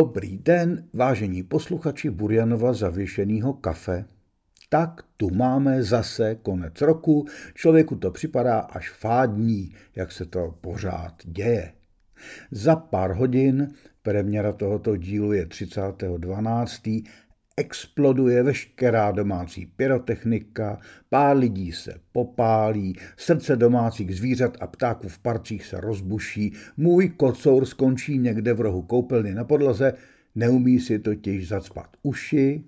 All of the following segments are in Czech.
Dobrý den, vážení posluchači Burjanova zavěšeného kafe. Tak tu máme zase konec roku, člověku to připadá až fádní, jak se to pořád děje. Za pár hodin, premiéra tohoto dílu je 30.12., exploduje veškerá domácí pyrotechnika, pár lidí se popálí, srdce domácích zvířat a ptáků v parcích se rozbuší, můj kocour skončí někde v rohu koupelny na podlaze, neumí si totiž zacpat uši,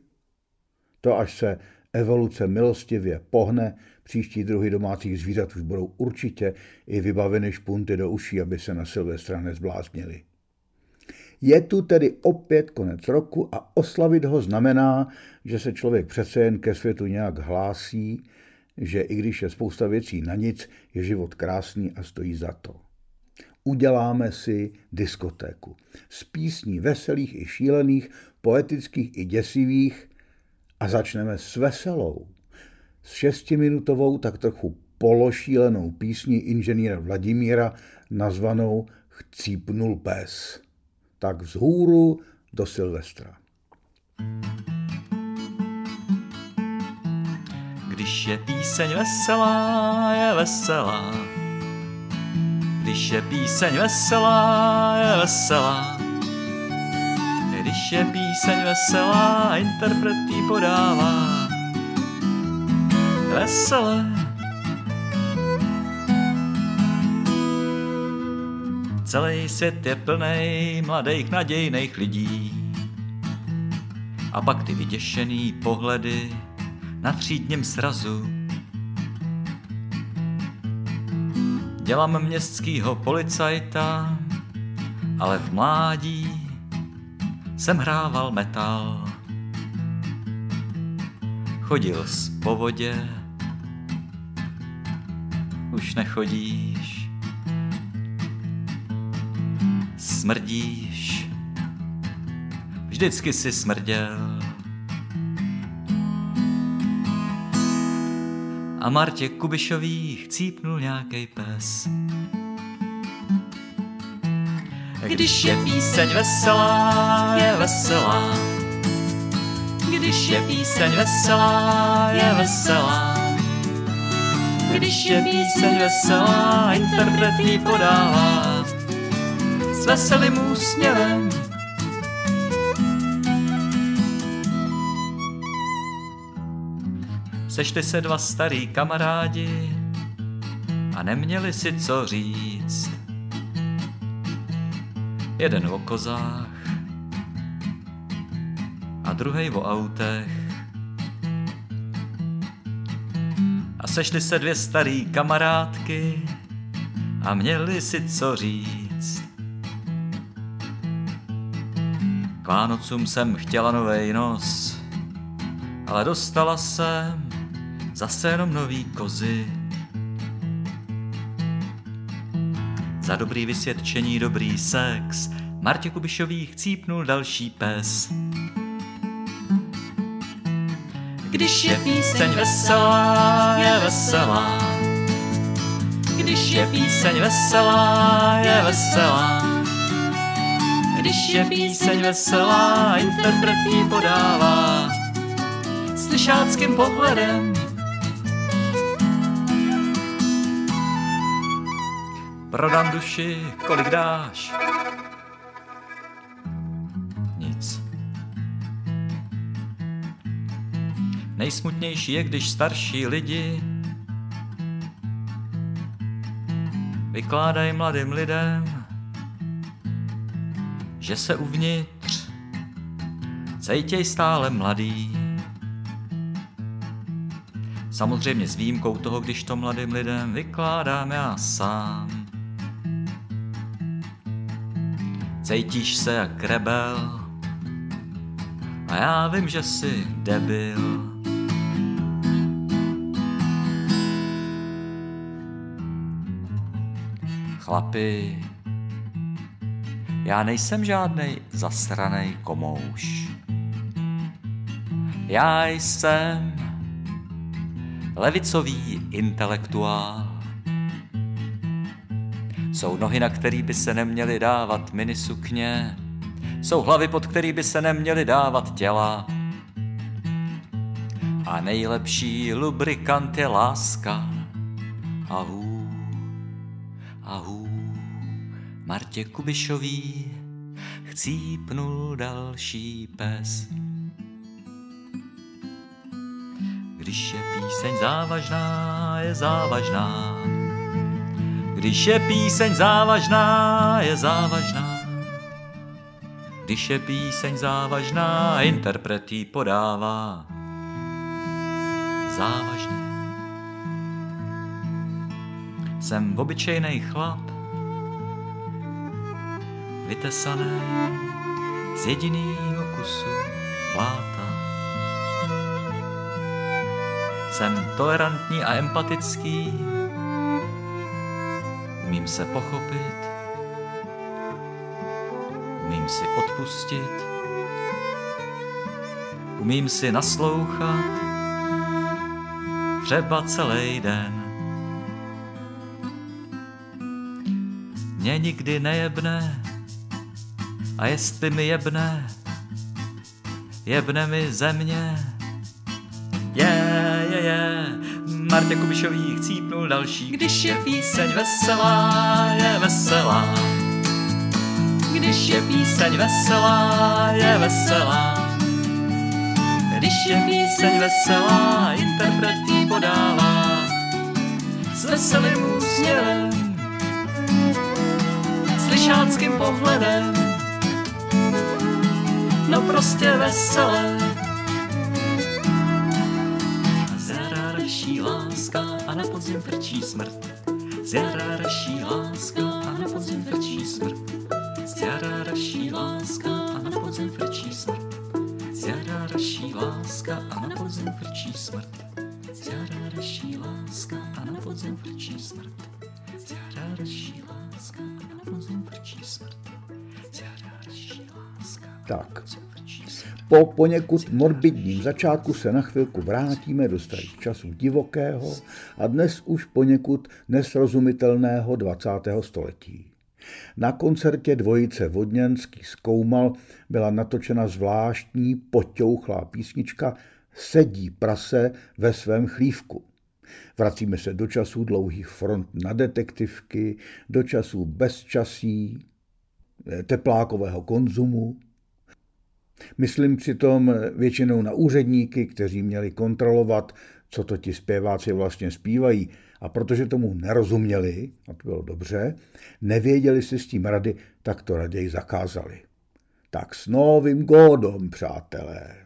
to až se evoluce milostivě pohne, příští druhy domácích zvířat už budou určitě i vybaveny špunty do uší, aby se na Silvestra nezbláznili. Je tu tedy opět konec roku a oslavit ho znamená, že se člověk přece jen ke světu nějak hlásí, že i když je spousta věcí na nic, je život krásný a stojí za to. Uděláme si diskotéku s písní veselých i šílených, poetických i děsivých a začneme s veselou. S šestiminutovou, tak trochu pološílenou písní inženýra Vladimíra nazvanou Chcípnul pes tak vzhůru do Silvestra. Když je píseň veselá, je veselá. Když je píseň veselá, je veselá. Když je píseň veselá, interpret jí podává. Veselé Celý svět je plný mladých nadějných lidí. A pak ty vyděšený pohledy na třídním srazu. Dělám městskýho policajta, ale v mládí jsem hrával metal. Chodil z povodě, už nechodíš. Smrdíš, vždycky si smrděl. A Martě Kubišový chcípnul nějaký pes. Když je píseň veselá, je veselá. Když je píseň veselá, je veselá. Když je píseň veselá, interpret jí podává s veselým úsměvem. Sešli se dva starý kamarádi a neměli si co říct. Jeden o kozách a druhý o autech. A sešli se dvě starý kamarádky a měli si co říct. Vánocům jsem chtěla novej nos, ale dostala jsem zase jenom nový kozy. Za dobrý vysvědčení, dobrý sex, Martě Kubišový chcípnul další pes. Když je píseň veselá, je veselá. Když je píseň veselá, je veselá. Když je píseň veselá, interpret ji podává slyšáckým pohledem. Prodám duši, kolik dáš? Nic. Nejsmutnější je, když starší lidi vykládají mladým lidem že se uvnitř cejtěj stále mladý. Samozřejmě s výjimkou toho, když to mladým lidem vykládám já sám. Cítíš se jak rebel a já vím, že jsi debil. Chlapi, já nejsem žádnej zasranej komouš. Já jsem levicový intelektuál. Jsou nohy, na který by se neměly dávat minisukně, jsou hlavy, pod který by se neměly dávat těla. A nejlepší lubrikant je láska. Ahu, ahu, Martě Kubišový chcípnul další pes. Když je píseň závažná, je závažná. Když je píseň závažná, je závažná. Když je píseň závažná, interpret jí podává. Závažně. Jsem obyčejný chlap, vytesaný z jedinýho kusu pláta. Jsem tolerantní a empatický, umím se pochopit, umím si odpustit, umím si naslouchat, třeba celý den. Mě nikdy nejebne, a jestli mi jebne, jebne mi země. Je, je, je, Martě Kubišový chcípnul další. Když je píseň veselá, je veselá. Když je píseň veselá, je veselá. Když je píseň veselá, interpret jí podává s veselým úsměvem, slyšáckým pohledem, no prostě veselé. Zjara reší láska a na podzim frčí smrt. Zjara reší láska a na podzim frčí smrt. Zjara reší láska a na podzim frčí smrt. Zjara reší láska a na podzim frčí smrt. Po poněkud morbidním začátku se na chvilku vrátíme do starých časů divokého a dnes už poněkud nesrozumitelného 20. století. Na koncertě dvojice Vodňanský zkoumal byla natočena zvláštní potěuchlá písnička Sedí prase ve svém chlívku. Vracíme se do časů dlouhých front na detektivky, do časů bezčasí, teplákového konzumu, Myslím přitom většinou na úředníky, kteří měli kontrolovat, co to ti zpěváci vlastně zpívají. A protože tomu nerozuměli, a to bylo dobře, nevěděli si s tím rady, tak to raději zakázali. Tak s novým gódom, přátelé.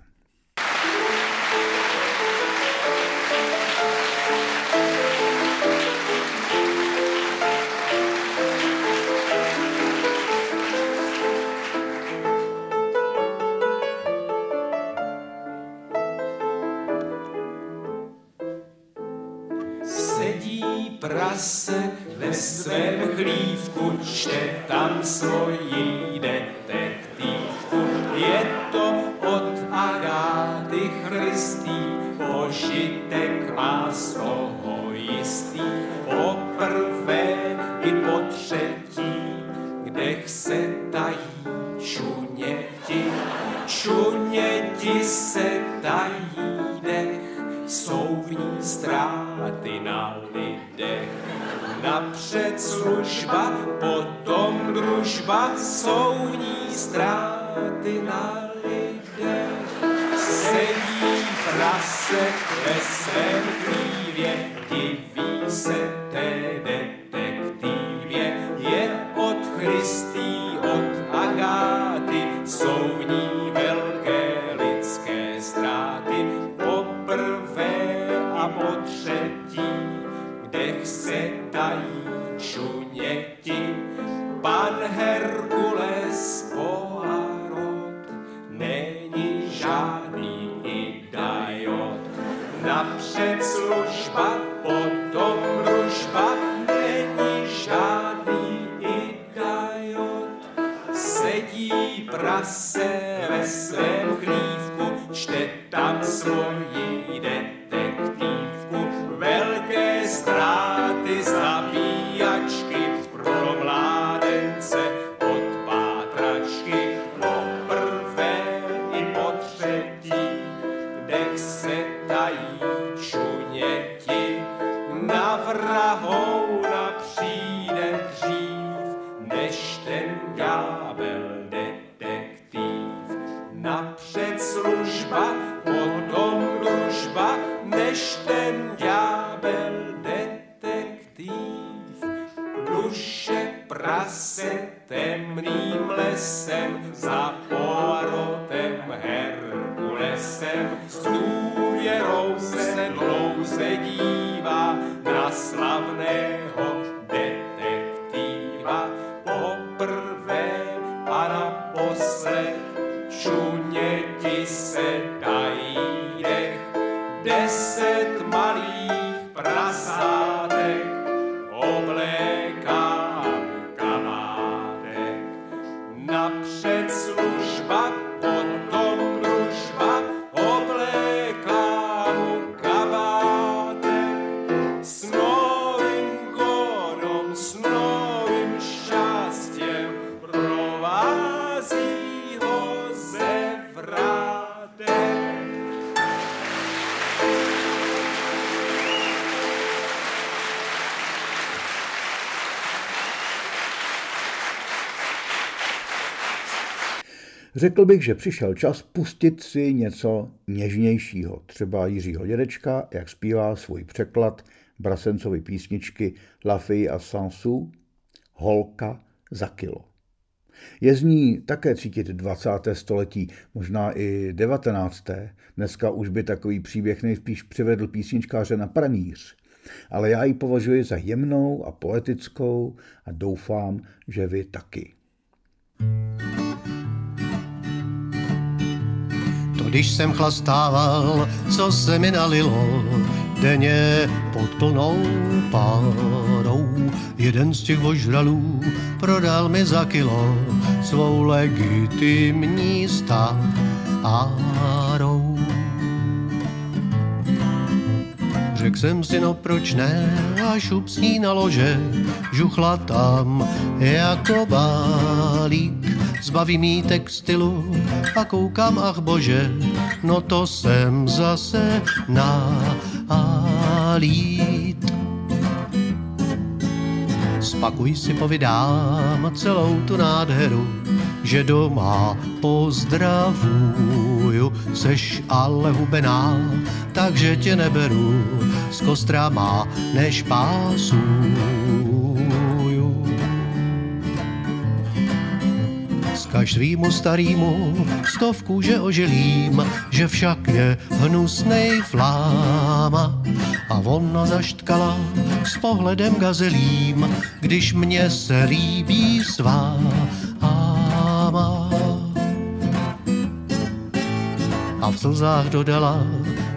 Prase ve svém chlívku, čte tam svoji detektivku. Je to od Agáty Christý, požitek má z toho jistý. Poprvé i po třetí, kde se tají čuněti, čuněti se tají dech, jsou v ní lidech. Napřed služba, potom družba, jsou v ní ztráty na lidech. Sedí prase ve svém klívě, diví se Řekl bych, že přišel čas pustit si něco něžnějšího, třeba Jiřího dědečka, jak zpívá svůj překlad Brasencovy písničky La a Sansu, Holka za kilo. Je z ní také cítit 20. století, možná i 19. Dneska už by takový příběh nejspíš přivedl písničkáře na pranýř. Ale já ji považuji za jemnou a poetickou a doufám, že vy taky. To když jsem chlastával, co se mi nalilo, denně pod plnou párou. Jeden z těch ožralů prodal mi za kilo svou legitimní stárou. Řekl jsem si, no proč ne, a šup s ní na lože, žuchla tam jako balík. Zbaví mý textilu a koukám, ach bože, no to jsem zase nálít. Spakuj si povídám celou tu nádheru, že doma pozdravuju, seš ale hubená, takže tě neberu, z kostra má než pásuju. Vzkaž svýmu starýmu stovku, že ožilím, že však je hnusnej fláma. A ona zaštkala s pohledem gazelím, když mě se líbí svá áma. A v slzách dodala,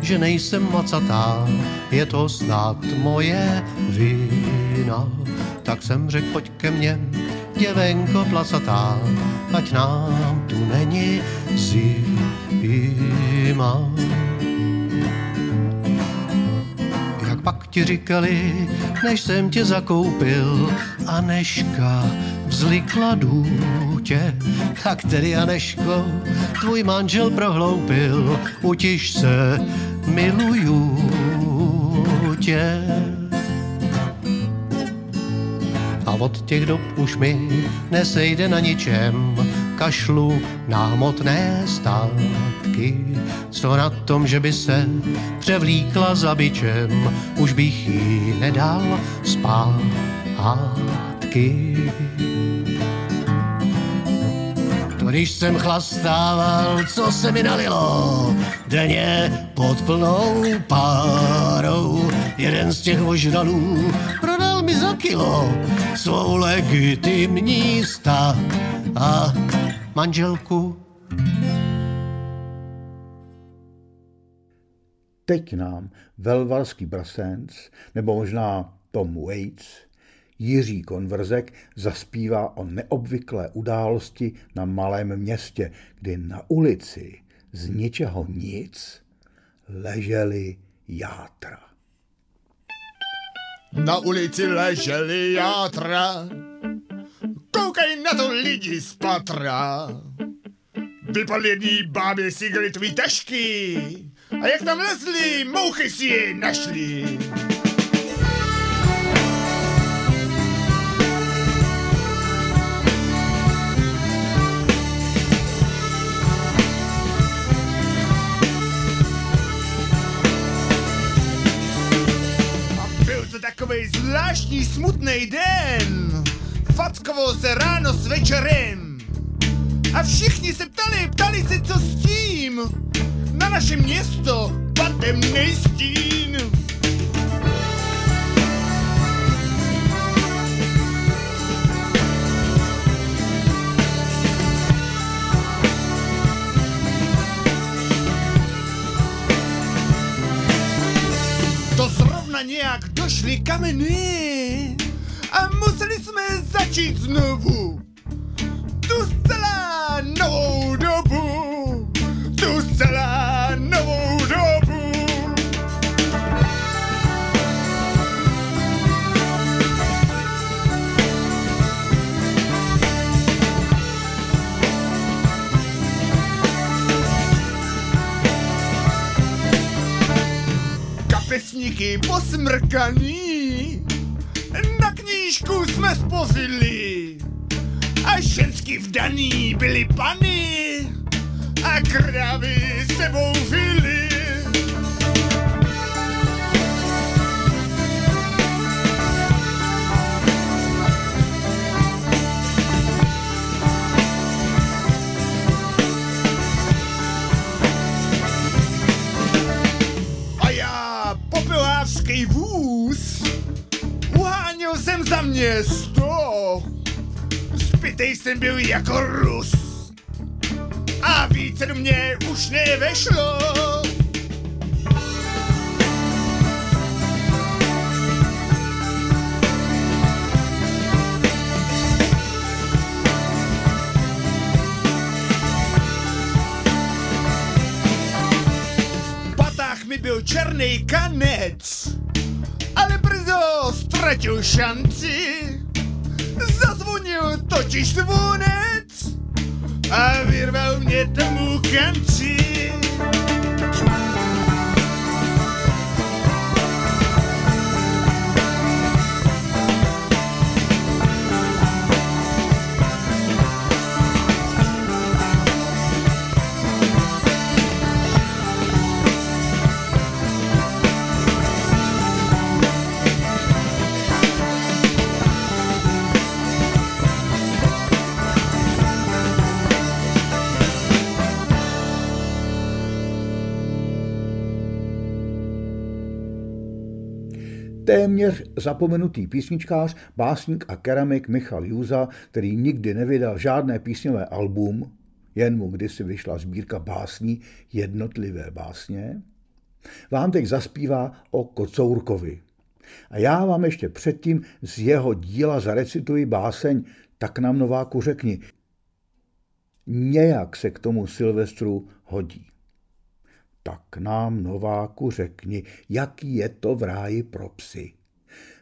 že nejsem macatá, je to snad moje vina. Tak jsem řekl, pojď ke mně, děvenko plasatá, ať nám tu není zima. Jak pak ti říkali, než jsem tě zakoupil, Aneška vzlikla důtě. Tak tedy Aneško, tvůj manžel prohloupil, utiš se, miluju tě. Od těch dob už mi nesejde na ničem, kašlu na hmotné státky. Co na tom, že by se převlíkla za bičem, už bych jí nedal zpátky. To když jsem chlastával, co se mi nalilo, denně pod plnou párou. Jeden z těch ožralů mi za kilo svou legitimní stát a manželku. teď nám velvalský Brassens, nebo možná Tom Waits, Jiří Konverzek zaspívá o neobvyklé události na malém městě, kdy na ulici z ničeho nic leželi játra. Na ulici leželi játra, koukej na to lidi z patra. Vypadl jedný bábě si tvý tašky a jak tam lezli, mouchy si je našli. Zvláštní smutný den. Fackoval se ráno s večerem. A všichni se ptali, ptali se, co s tím. Na naše město patemnej stín. Nějak došly kameny a museli jsme začít znovu. Tu zcela novou Kapesníky posmrkaný, na knížku jsme spozili a ženský vdaný byly pany. A krávy sebou vily. Popelářský vůz uháněl jsem za město. Zbytej jsem byl jako Rus. A více do mě už nevešlo. Byl černý kanec, ale brzo ztratil šanci. Zazvonil totiž zvonec a vyrval mě tomu kanci. Téměř zapomenutý písničkář, básník a keramik Michal Júza, který nikdy nevydal žádné písňové album, jen mu kdysi vyšla sbírka básní Jednotlivé básně, vám teď zaspívá o Kocourkovi. A já vám ještě předtím z jeho díla zarecituji báseň Tak nám Nováku řekni. Nějak se k tomu Silvestru hodí. Tak nám, Nováku, řekni, jaký je to v ráji pro psy.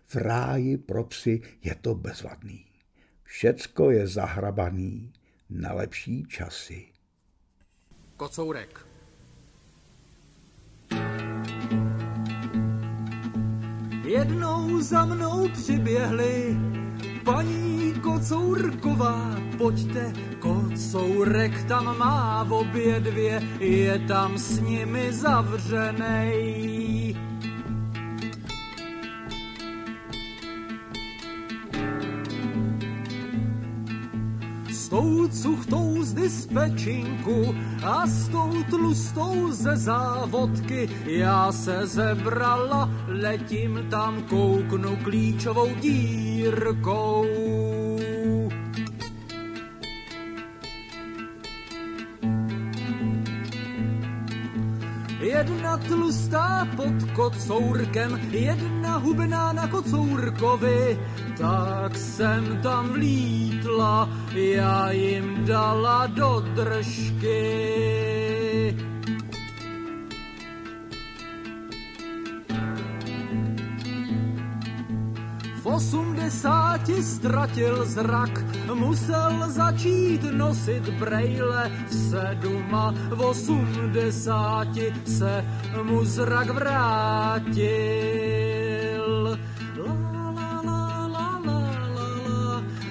V ráji pro psy je to bezvadný. Všecko je zahrabaný na lepší časy. Kocourek. Jednou za mnou přiběhli paní Kocourková, pojďte, Kocourek tam má v obě dvě, je tam s nimi zavřenej. Tou cuchtou z dispečinku a s tou tlustou ze závodky já se zebrala, letím tam, kouknu klíčovou dírkou. Jedna tlustá pod kocourkem, jedna hubená na kocourkovi. Tak jsem tam vlítla, já jim dala do držky. Osmdesáti ztratil zrak, musel začít nosit brejle, v sedma v osmdesáti se mu zrak vrátil.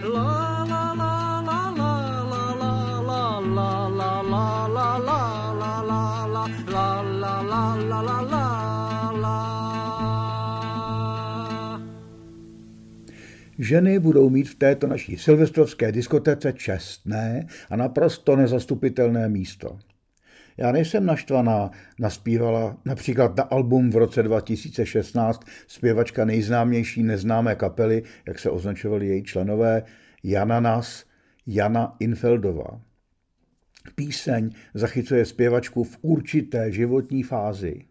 La, la, la, la, la, la, la, la, la, la, la, la, la, la, la, la, la, Ženy budou mít v této naší silvestrovské diskotéce čestné a naprosto nezastupitelné místo. Já nejsem naštvaná, naspívala například na album v roce 2016 zpěvačka nejznámější neznámé kapely, jak se označovali její členové, Jana Nas, Jana Infeldová. Píseň zachycuje zpěvačku v určité životní fázi,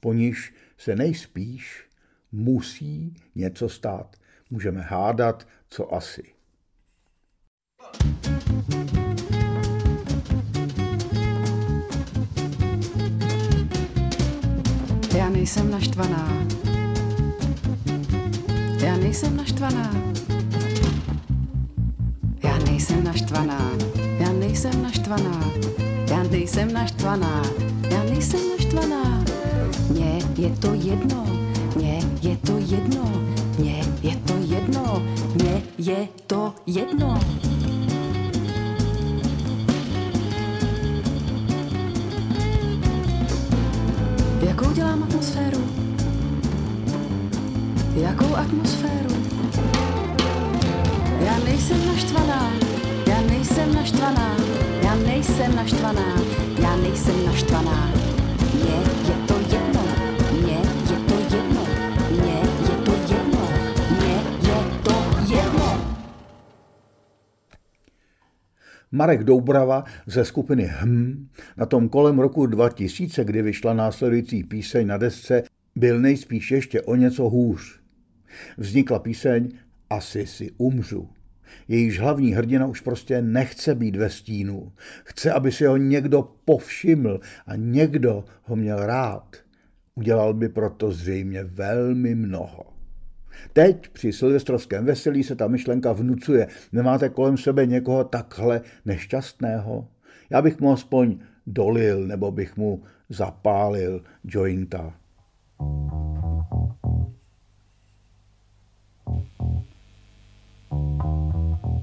po níž se nejspíš musí něco stát. Můžeme hádat, co asi. Já nejsem naštvaná. Já nejsem naštvaná. Já nejsem naštvaná. Já nejsem naštvaná. Já nejsem naštvaná. Já nejsem naštvaná. Mně je to jedno. Mně je to jedno. Jedno. Mně je to jedno. Jakou dělám atmosféru? Jakou atmosféru? Já nejsem naštvaná, já nejsem naštvaná, já nejsem naštvaná, já nejsem naštvaná. Marek Doubrava ze skupiny HM na tom kolem roku 2000, kdy vyšla následující píseň na desce, byl nejspíš ještě o něco hůř. Vznikla píseň Asi si umřu. Jejíž hlavní hrdina už prostě nechce být ve stínu. Chce, aby si ho někdo povšiml a někdo ho měl rád. Udělal by proto zřejmě velmi mnoho. Teď při silvestrovském veselí se ta myšlenka vnucuje. Nemáte kolem sebe někoho takhle nešťastného? Já bych mu aspoň dolil, nebo bych mu zapálil jointa. Asi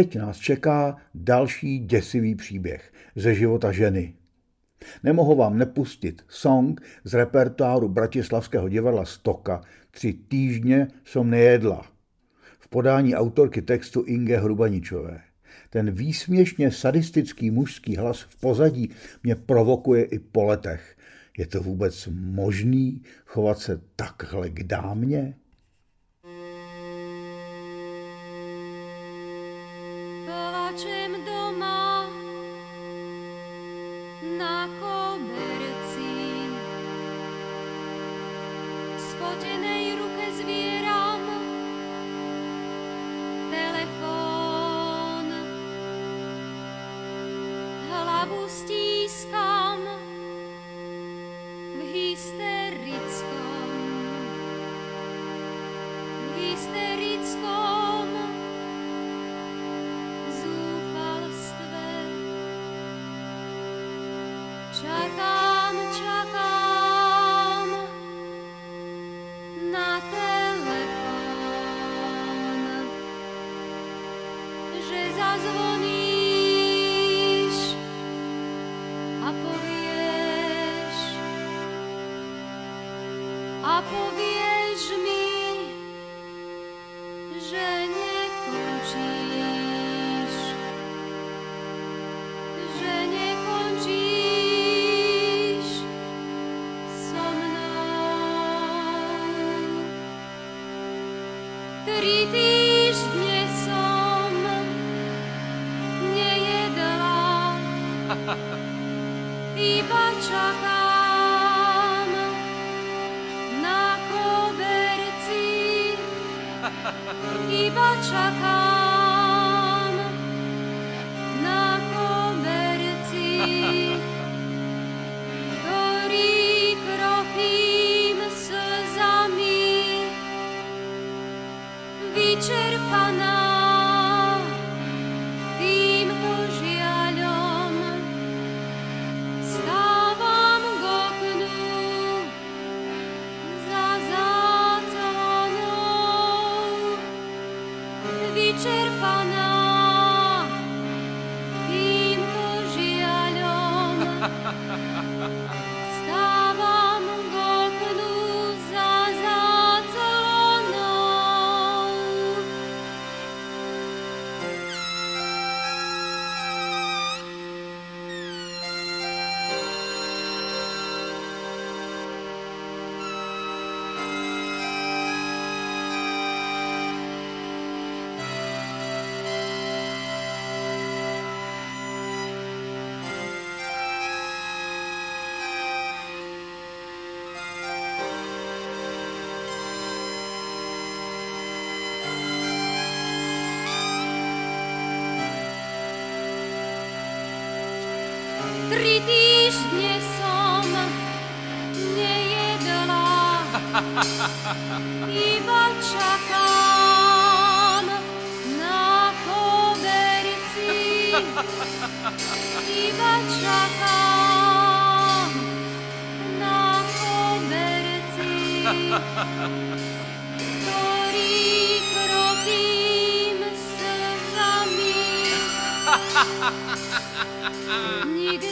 Teď nás čeká další děsivý příběh ze života ženy. Nemohu vám nepustit song z repertoáru Bratislavského divadla Stoka Tři týždně som nejedla v podání autorky textu Inge Hrubaničové. Ten výsměšně sadistický mužský hlas v pozadí mě provokuje i po letech. Je to vůbec možný chovat se takhle k dámě? Plačem doma na koberci. Spotenej ruke zvieram telefón. Hlavu stískam a iba čakám na koberci, iba čakám na koberci, ktorý kropím slzami. Nik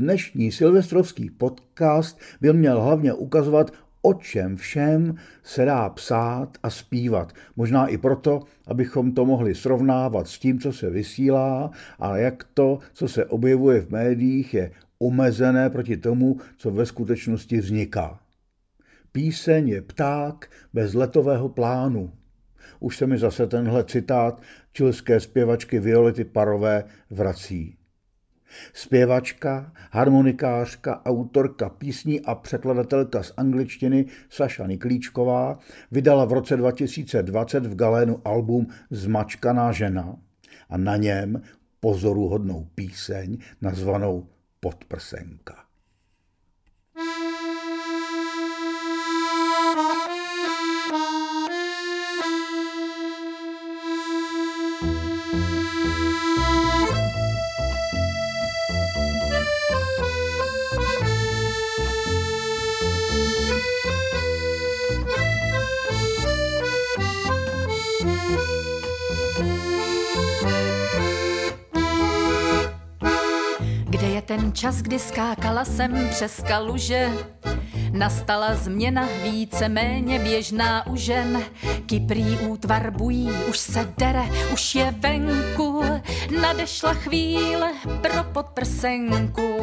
Dnešní silvestrovský podcast by měl hlavně ukazovat, o čem všem se dá psát a zpívat. Možná i proto, abychom to mohli srovnávat s tím, co se vysílá, ale jak to, co se objevuje v médiích, je omezené proti tomu, co ve skutečnosti vzniká. Píseň je pták bez letového plánu. Už se mi zase tenhle citát čilské zpěvačky Violety Parové vrací. Zpěvačka, harmonikářka, autorka písní a překladatelka z angličtiny Saša Niklíčková vydala v roce 2020 v Galénu album Zmačkaná žena a na něm pozoruhodnou píseň nazvanou Podprsenka. Čas, kdy skákala jsem přes kaluže. Nastala změna více méně běžná u žen. Kyprý útvar bují, už se dere, už je venku. Nadešla chvíle pro podprsenku.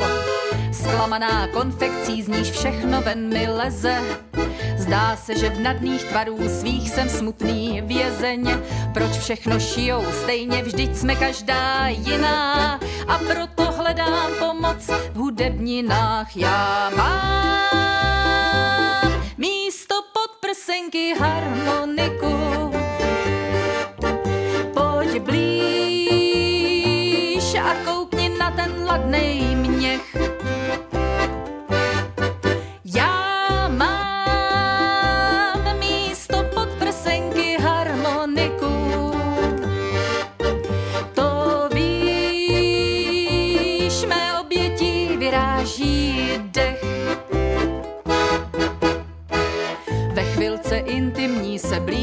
Sklamaná konfekcí, z níž všechno ven mi leze. Zdá se, že v nadných tvarů svých jsem smutný vězeň. Proč všechno šijou stejně, vždyť jsme každá jiná. A proto hledám pomoc v hudebninách. Já mám místo pod prsenky harmoniku.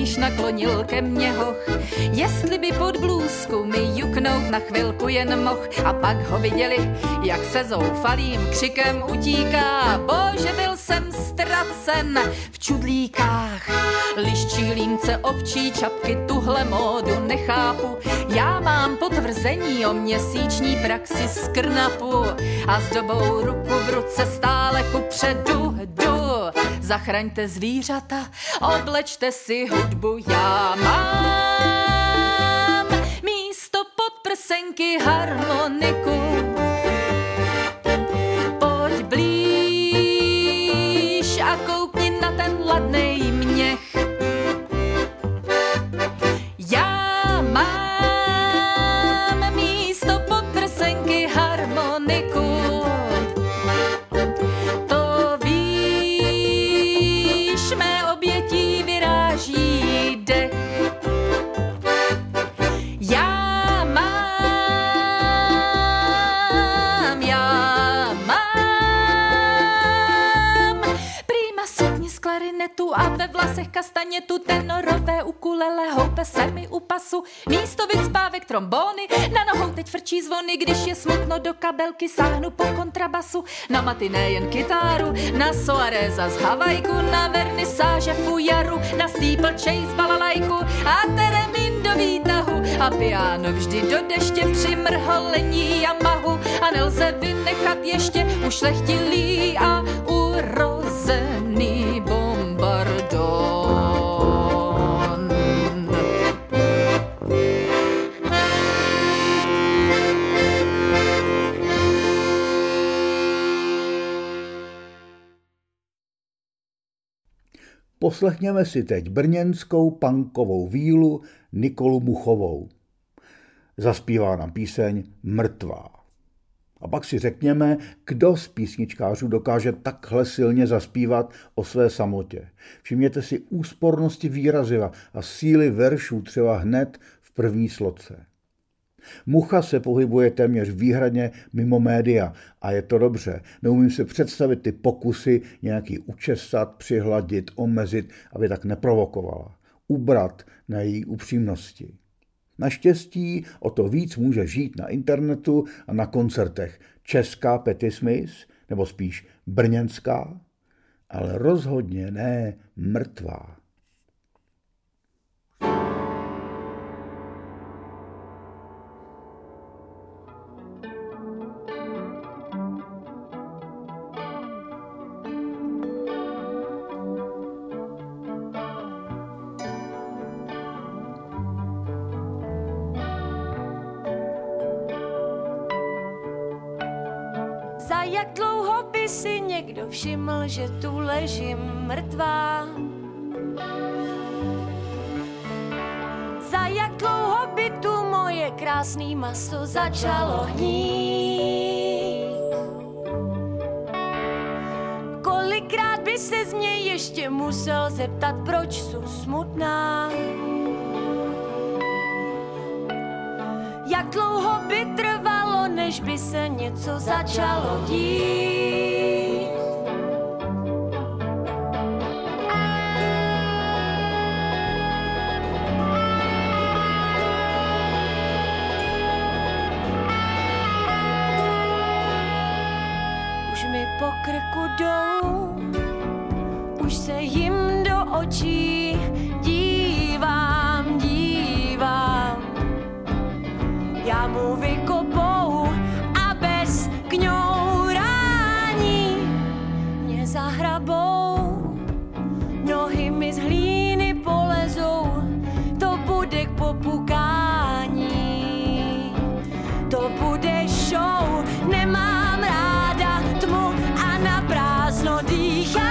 Blíž naklonil ke mně hoch. Jestli by pod blůzku mi juknout na chvilku jen moh a pak ho viděli, jak se zoufalým křikem utíká. Bože, byl jsem ztracen v čudlíkách. Liščí límce ovčí čapky, tuhle módu nechápu. Já mám potvrzení o měsíční praxi z krnapu a s dobou ruku v ruce stále ku předu jdu. Zachraňte zvířata, oblečte si hudbu, já mám místo pod prsenky harmoniku. A ve vlasech kastanětu tenorové ukulele houpe se mi u pasu. Místo vycpávek trombóny, na nohou teď frčí zvony, když je smutno do kabelky sáhnu po kontrabasu. Na matiné jen kytáru, na Soareza z Havajku, na vernisáže fujaru, na steeplechase balalajku a teremin do výtahu a piano vždy do deště při mrholení Yamahu a nelze vynechat ještě ušlechtilý a urozený Poslechněme si teď brněnskou punkovou vílu Nikolu Muchovou. Zaspívá nám píseň Mrtvá. A pak si řekněme, kdo z písničkářů dokáže takhle silně zaspívat o své samotě. Všimněte si úspornosti výraziva a síly veršů třeba hned v první sloce. Mucha se pohybuje téměř výhradně mimo média a je to dobře. Neumím si představit ty pokusy nějaký učesat, přihladit, omezit, aby tak neprovokovala. Ubrat na její upřímnosti. Naštěstí o to víc může žít na internetu a na koncertech česká Petty Smith, nebo spíš brněnská, ale rozhodně ne mrtvá. melodie.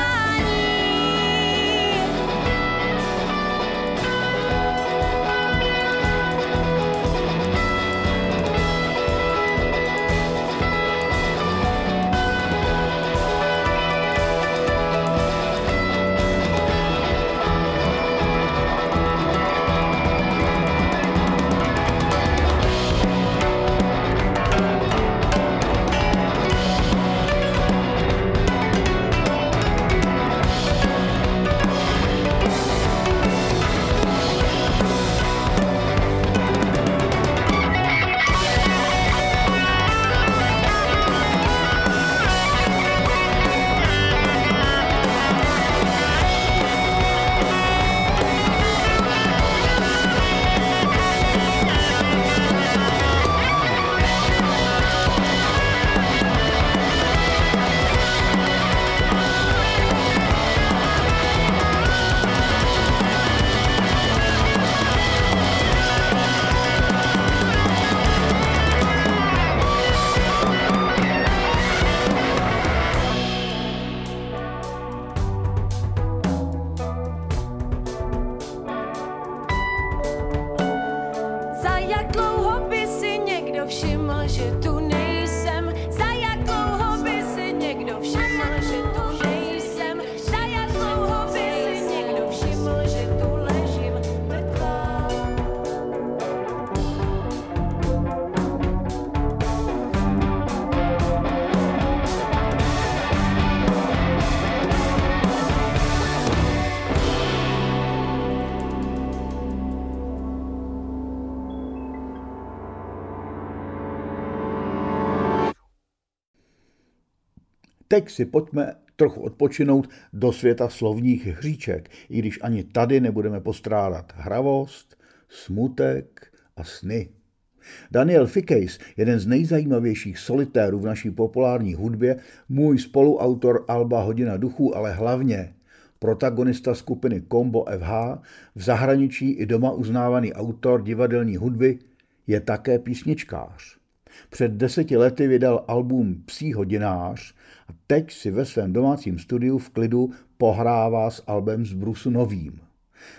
Teď si pojďme trochu odpočinout do světa slovních hříček, i když ani tady nebudeme postrádat hravost, smutek a sny. Daniel Fikejs, jeden z nejzajímavějších solitérů v naší populární hudbě, můj spoluautor Alba Hodina duchů, ale hlavně protagonista skupiny Combo FH, v zahraničí i doma uznávaný autor divadelní hudby, je také písničkář. Před deseti lety vydal album Psí hodinář a teď si ve svém domácím studiu v klidu pohrává s albem z Brusu novým.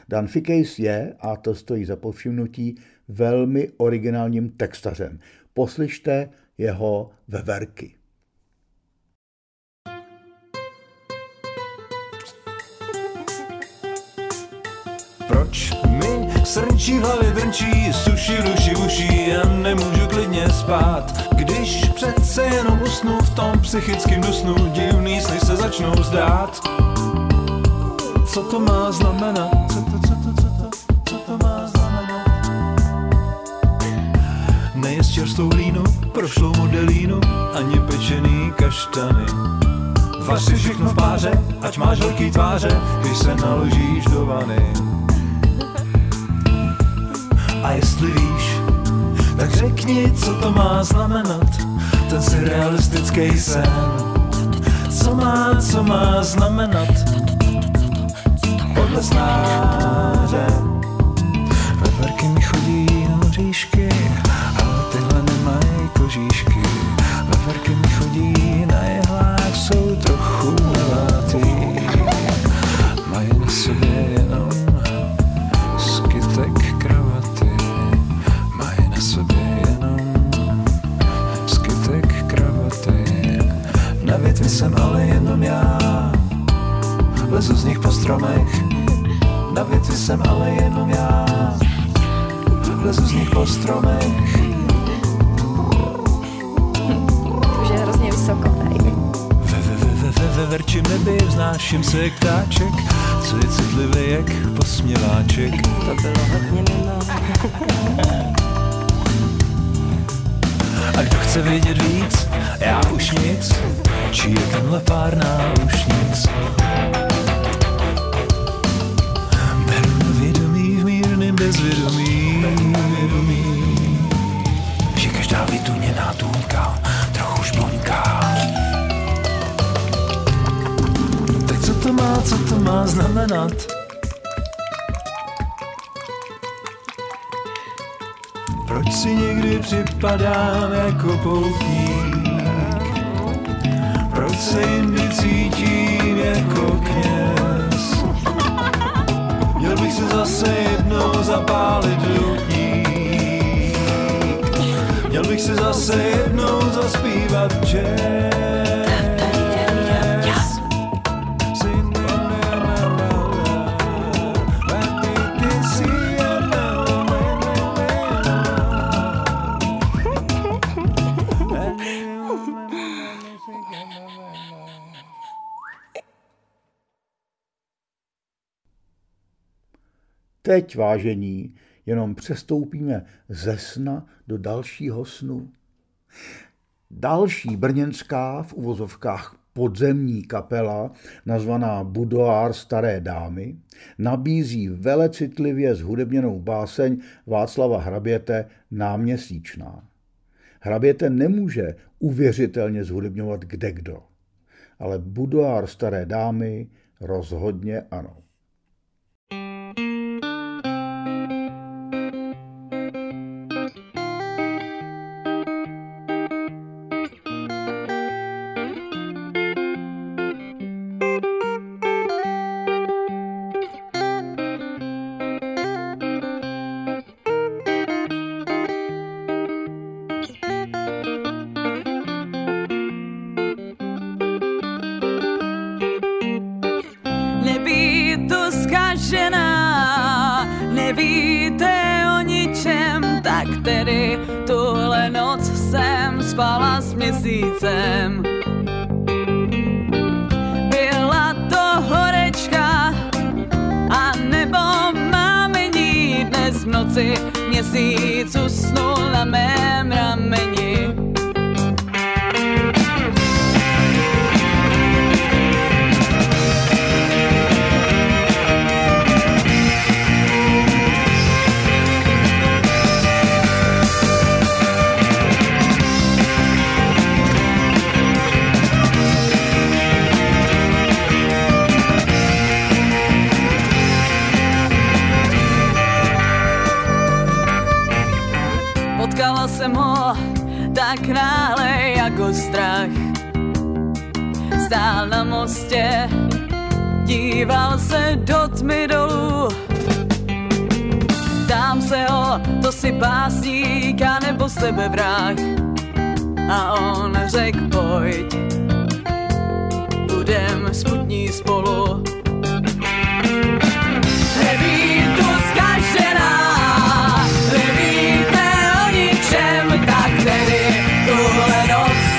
Dan Fikejs je, a to stojí za povšimnutí, velmi originálním textařem. Poslyšte jeho veverky. Srnčí v hlavě vrnčí, suši ruši uší a nemůžu klidně spát. Když přece jenom usnu v tom psychickém dusnu, divný sny se začnou zdát. Co to má znamenat? Co to, co to, co to, co to má znamenat? nejes čerstvou hlínu, prošlou modelínu, ani pečený kaštany. Vař si všechno v páře, ať máš velký tváře, když se naložíš do vany. A jestli víš, tak řekni, co to má znamenat, ten surrealistický sen. Co má, co má znamenat, podle snáře. Veverky mi chodí na říšky, ale tyhle nemají kožíšky. Větvi jsem ale jenom já, lezu z nich po stromech. Na větvi jsem ale jenom já, lezu z nich po stromech. Už je hrozně vysoko tady. Ve, ve, ve, ve, ve, ve verčím nebi vznáším se jak ptáček, co je citlivý jak posměváček. To bylo hodně mimo. A kdo chce vědět víc, já už nic, či je tenhle párná už nic. Beru na vědomí v mírném bezvědomí, vědomí, že každá vytuněná tůňka trochu špoňká. Tak co to má, co to má znamenat? Proč si někdy připadám jako poutník? Se jindy cítím jako kněz? Měl bych se zase jednou zapálit doutník. Měl bych si zase jednou zaspívat jazz. Teď, vážení, jenom přestoupíme ze sna do dalšího snu. Další brněnská v uvozovkách podzemní kapela, nazvaná Budoár staré dámy, nabízí velecitlivě zhudebněnou báseň Václava Hraběte Náměsíčná. Hraběte nemůže uvěřitelně zhudebňovat kdekdo, ale Budoár staré dámy rozhodně ano.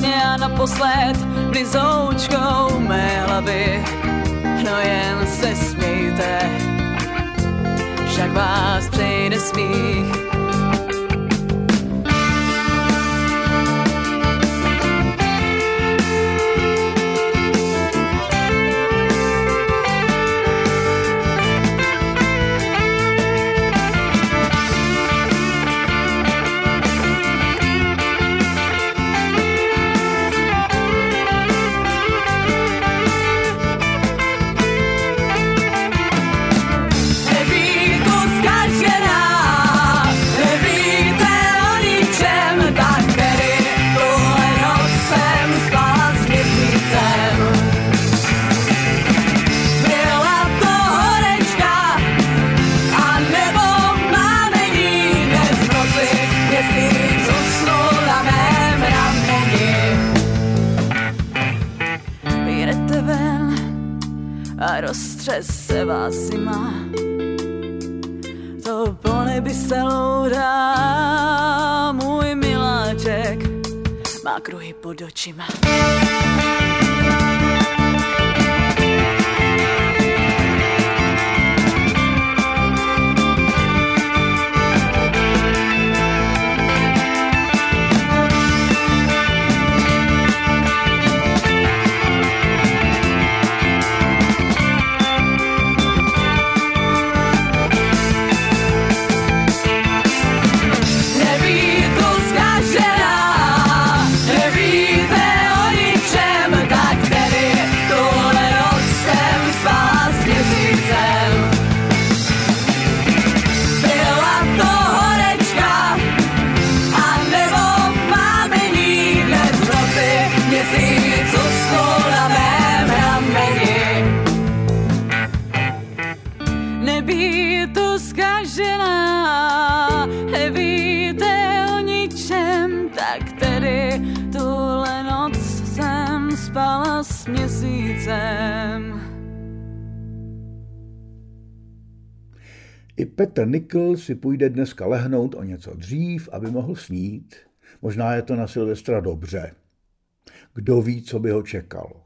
Prvně a naposled blizoučkou mé hlavy. No jen se smějte, však vás přejde smích. Pod očima. Petr Nikl si půjde dneska lehnout o něco dřív, aby mohl snít. Možná je to na Silvestra dobře. Kdo ví, co by ho čekalo.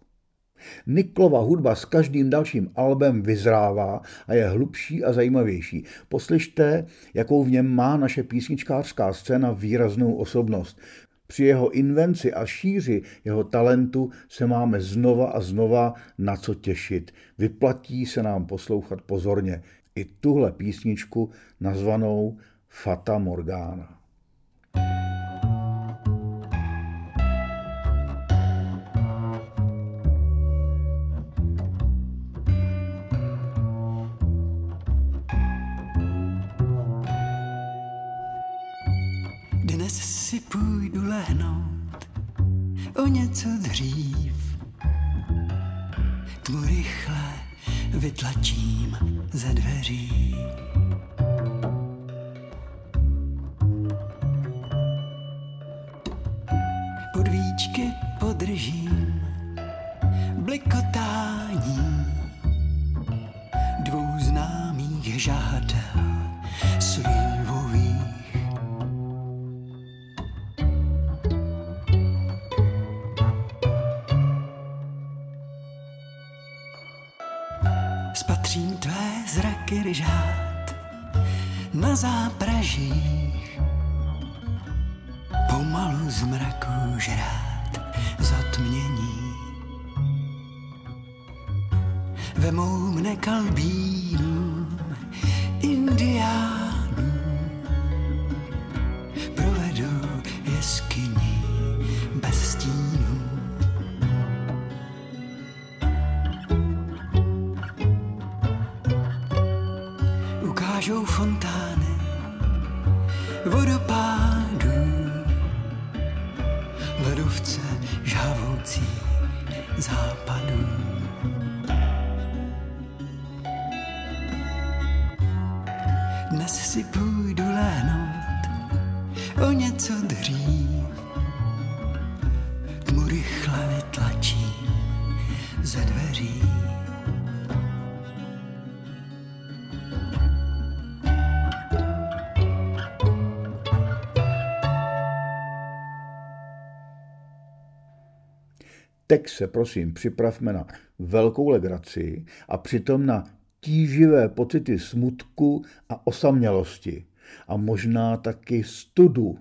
Niklova hudba s každým dalším albem vyzrává a je hlubší a zajímavější. Poslyšte, jakou v něm má naše písničkářská scéna výraznou osobnost. Při jeho invenci a šíři jeho talentu se máme znova a znova na co těšit. Vyplatí se nám poslouchat pozorně i tuhle písničku nazvanou Fata Morgana. Dnes si půjdu lehnout o něco dřív. Vytlačím ze dveří. Podvíčky podržím blikotání se prosím připravme na velkou legraci a přitom na tíživé pocity smutku a osamělosti a možná taky studu,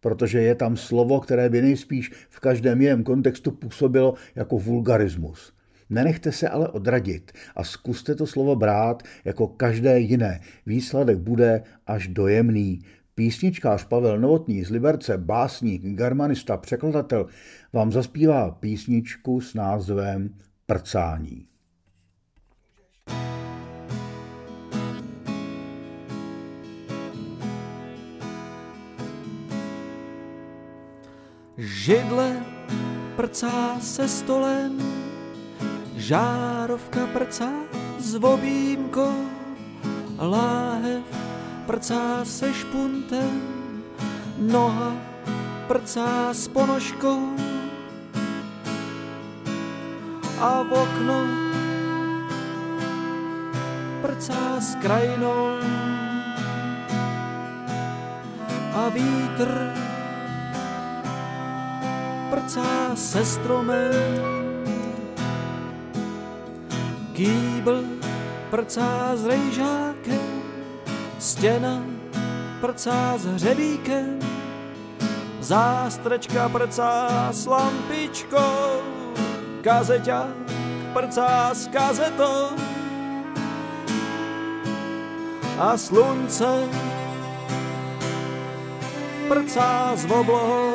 protože je tam slovo, které by nejspíš v každém jiném kontextu působilo jako vulgarismus. Nenechte se ale odradit a zkuste to slovo brát jako každé jiné. Výsledek bude až dojemný. Písničkář Pavel Novotný z Liberce, básník, germanista, překladatel, vám zaspívá písničku s názvem Prcání. Židle prcá se stolem, žárovka prcá s vobímkou, láhev prcá se špuntem, noha prcá s ponožkou a v okno prcá s krajinou a vítr prcá se stromem. Kýbl prcá s rejžákem, stěna prcá s hřebíkem, zástrečka prcá s lampičkou, kazeťák prcá s kazetou a slunce prcá s oblohou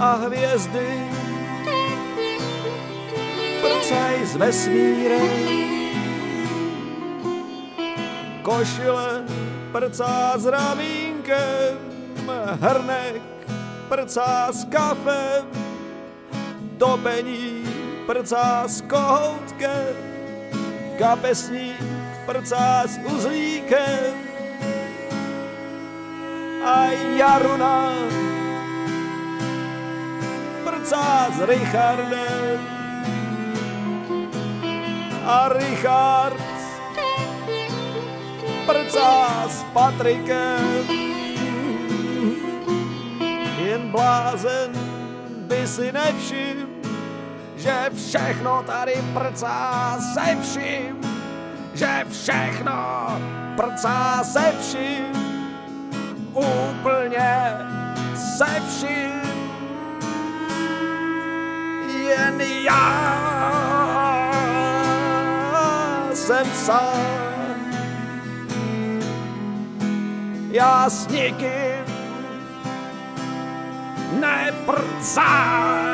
a hvězdy prcaj s vesmírem. Košile prcá s ramínkem, hrnek prcá s kafem, topení prcá s kohoutkem, kapesník prcá s uzlíkem. A jaruna prcá s Richardem. A Richard prcá s Patrikem. Jen blázen by si nevšim, že všechno tady prcá se vším, že všechno prcá se vším, úplně se vším. Jen já jsem sám, já s nikým neprcám.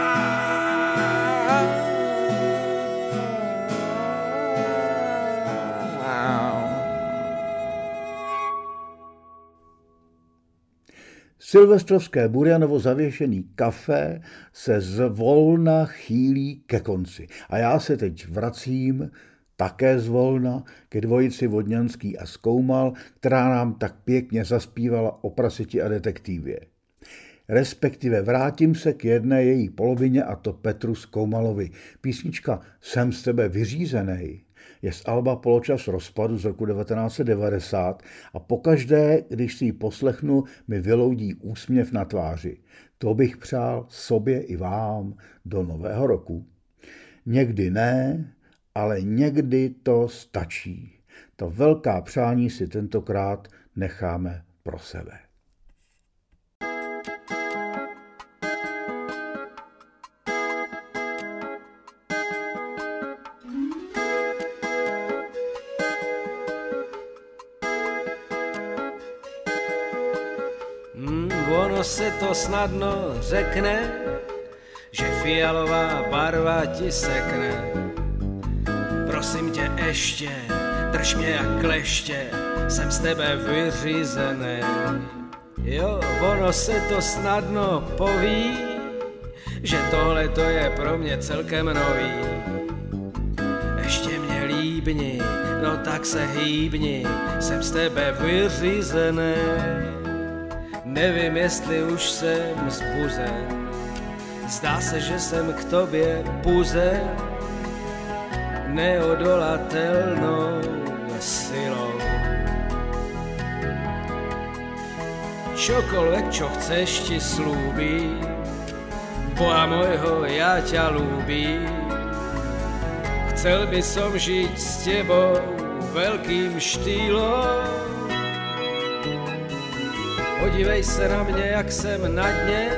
Silvestrovské Burjanovo zavěšený kafe se zvolna chýlí ke konci. A já se teď vracím také zvolna ke dvojici Vodňanský a Skoumal, která nám tak pěkně zaspívala o prasiti a detektivě. Respektive vrátím se k jedné její polovině a to Petru Skoumalovi. Písnička Jsem z tebe vyřízený je z Alba Poločas rozpadu z roku 1990 a pokaždé, když si ji poslechnu, mi vyloudí úsměv na tváři. To bych přál sobě i vám do nového roku. Někdy ne, ale někdy to stačí. To velká přání si tentokrát necháme pro sebe. Hmm, se to snadno řekne, že fialová barva ti sekne. Prosím tě ještě, drž mě jak kleště, jsem z tebe vyřízený. Jo, ono se to snadno poví, že tohle to je pro mě celkem nový. Ještě mě líbni, no tak se hýbni, jsem z tebe vyřízený. Nevím, jestli už jsem zbuzen, zdá se, že jsem k tobě puze neodolatelnou silou. Čokoľvek, čo chceš, ti slúbi, Boha mojho, ja ťa ľúbim. Chcel by som žiť s tebou veľkým štýlom. Podívej se na mě, jak jsem na dně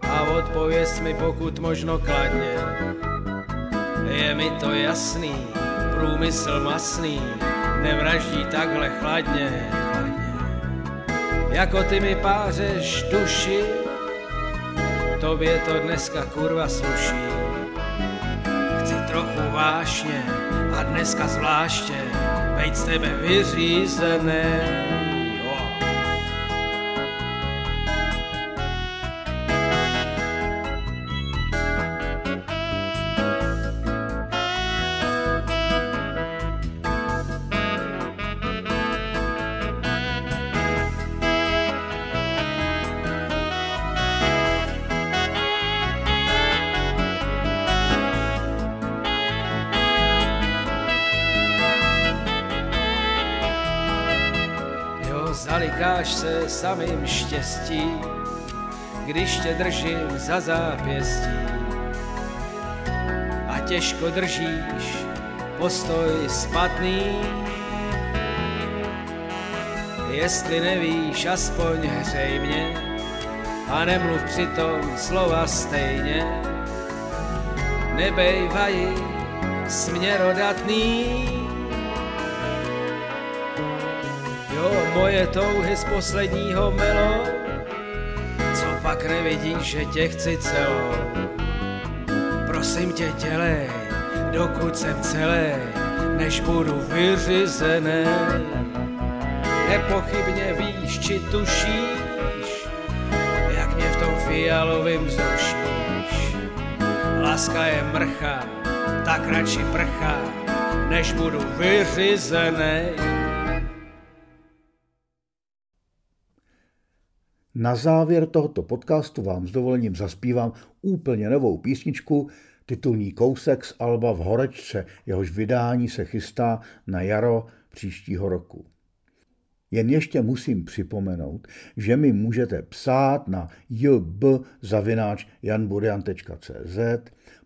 a odpověz mi pokud možno kladně. Je mi to jasný, průmysl masný, nevraždí takhle chladně, chladně. Jako ty mi pářeš duši, tobě to dneska kurva sluší. Chci trochu vášně a dneska zvláště, bejt z tebe vyřízený. Samým štěstí, když tě držím za zápěstí. A těžko držíš postoj spatný, jestli nevíš, aspoň hřej mě a nemluv přitom slova stejně. Nebejvají směrodatný, moje touhy z posledního melo, co pak nevidíš, že tě chci celou. Prosím tě, dělej, dokud jsem celý, než budu vyřizený. Nepochybně víš, či tušíš, jak mě v tom fialovým vzrušíš. Láska je mrcha, tak radši prcha, než budu vyřizený. Na závěr tohoto podcastu vám s dovolením zaspívám úplně novou písničku, titulní kousek z Alba v Horečce, jehož vydání se chystá na jaro příštího roku. Jen ještě musím připomenout, že mi můžete psát na jb.janburian.cz,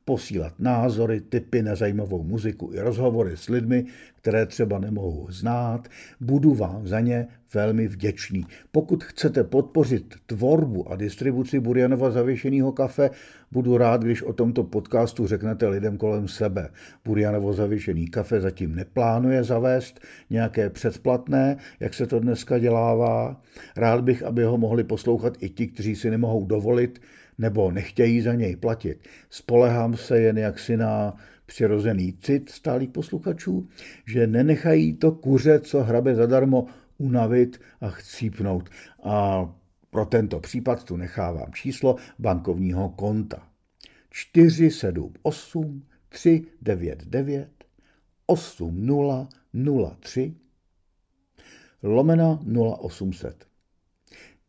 posílat názory, tipy na zajímavou muziku i rozhovory s lidmi, které třeba nemohu znát. Budu vám za ně velmi vděčný. Pokud chcete podpořit tvorbu a distribuci Burjanova zavěšeného kafe, budu rád, když o tomto podcastu řeknete lidem kolem sebe. Burjanovo zavěšený kafe zatím neplánuje zavést nějaké předplatné, jak se to dneska dělává. Rád bych, aby ho mohli poslouchat i ti, kteří si nemohou dovolit nebo nechtějí za něj platit. Spolehám se jen jaksi na přirozený cit stálých posluchačů, že nenechají to kuře, co hrabe zadarmo, unavit a chcípnout. A pro tento případ tu nechávám číslo bankovního konta. 478 399 8003 lomena 0800.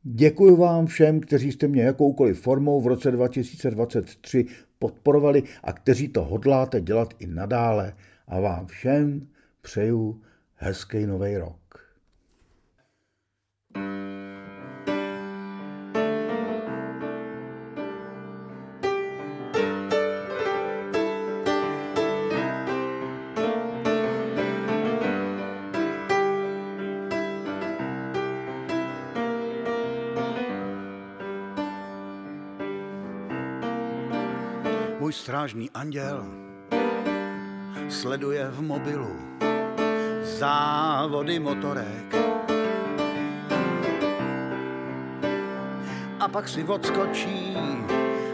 Děkuji vám všem, kteří jste mě jakoukoliv formou v roce 2023 podporovali a kteří to hodláte dělat i nadále. A vám všem přeju hezký nový rok. Strážný anděl sleduje v mobilu závody motorek. A pak si odskočí,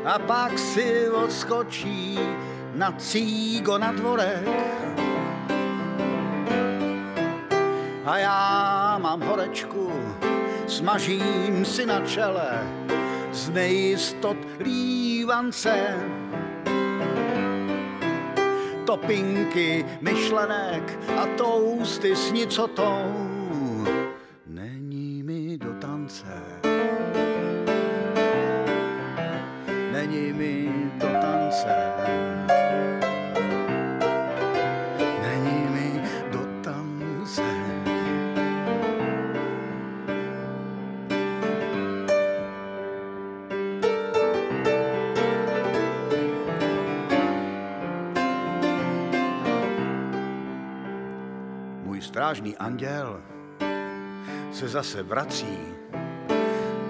a pak si odskočí na cígo na dvorek. A já mám horečku, smažím si na čele z nejistot lívance topinky myšlenek a tousty s nicotou. Strážný anděl se zase vrací,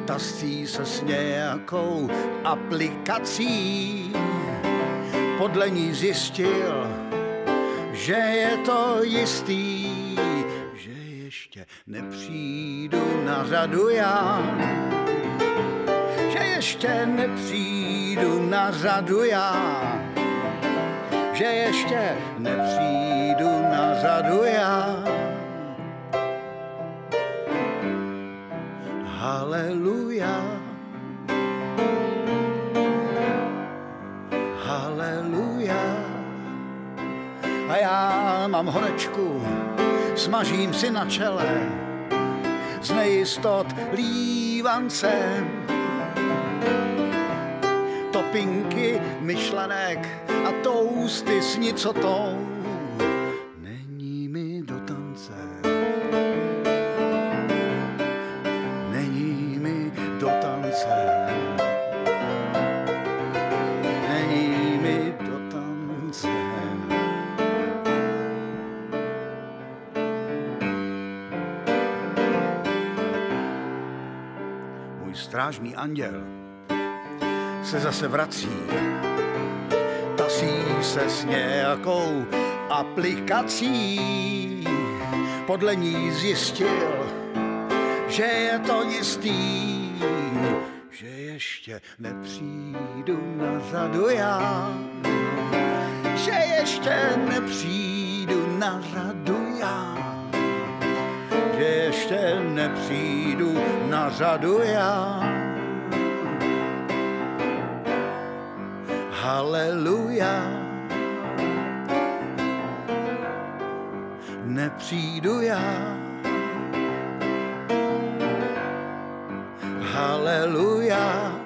tasí se s nějakou aplikací. Podle ní zjistil, že je to jistý, že ještě nepřijdu na řadu já. Že ještě nepřijdu na řadu já. Že ještě nepřijdu na řadu já. Haleluja. Haleluja. A já mám horečku, smažím si na čele, z nejistot lívancem. Topinky myšlenek a tousty s nicotou, strážný anděl se zase vrací. Tasí se s nějakou aplikací. Podle ní zjistil, že je to jistý, že ještě nepřijdu na řadu já. Že ještě nepřijdu na řadu já. Že ještě nepřijdu na řadu já. Haleluja. Nepřijdu já. Haleluja.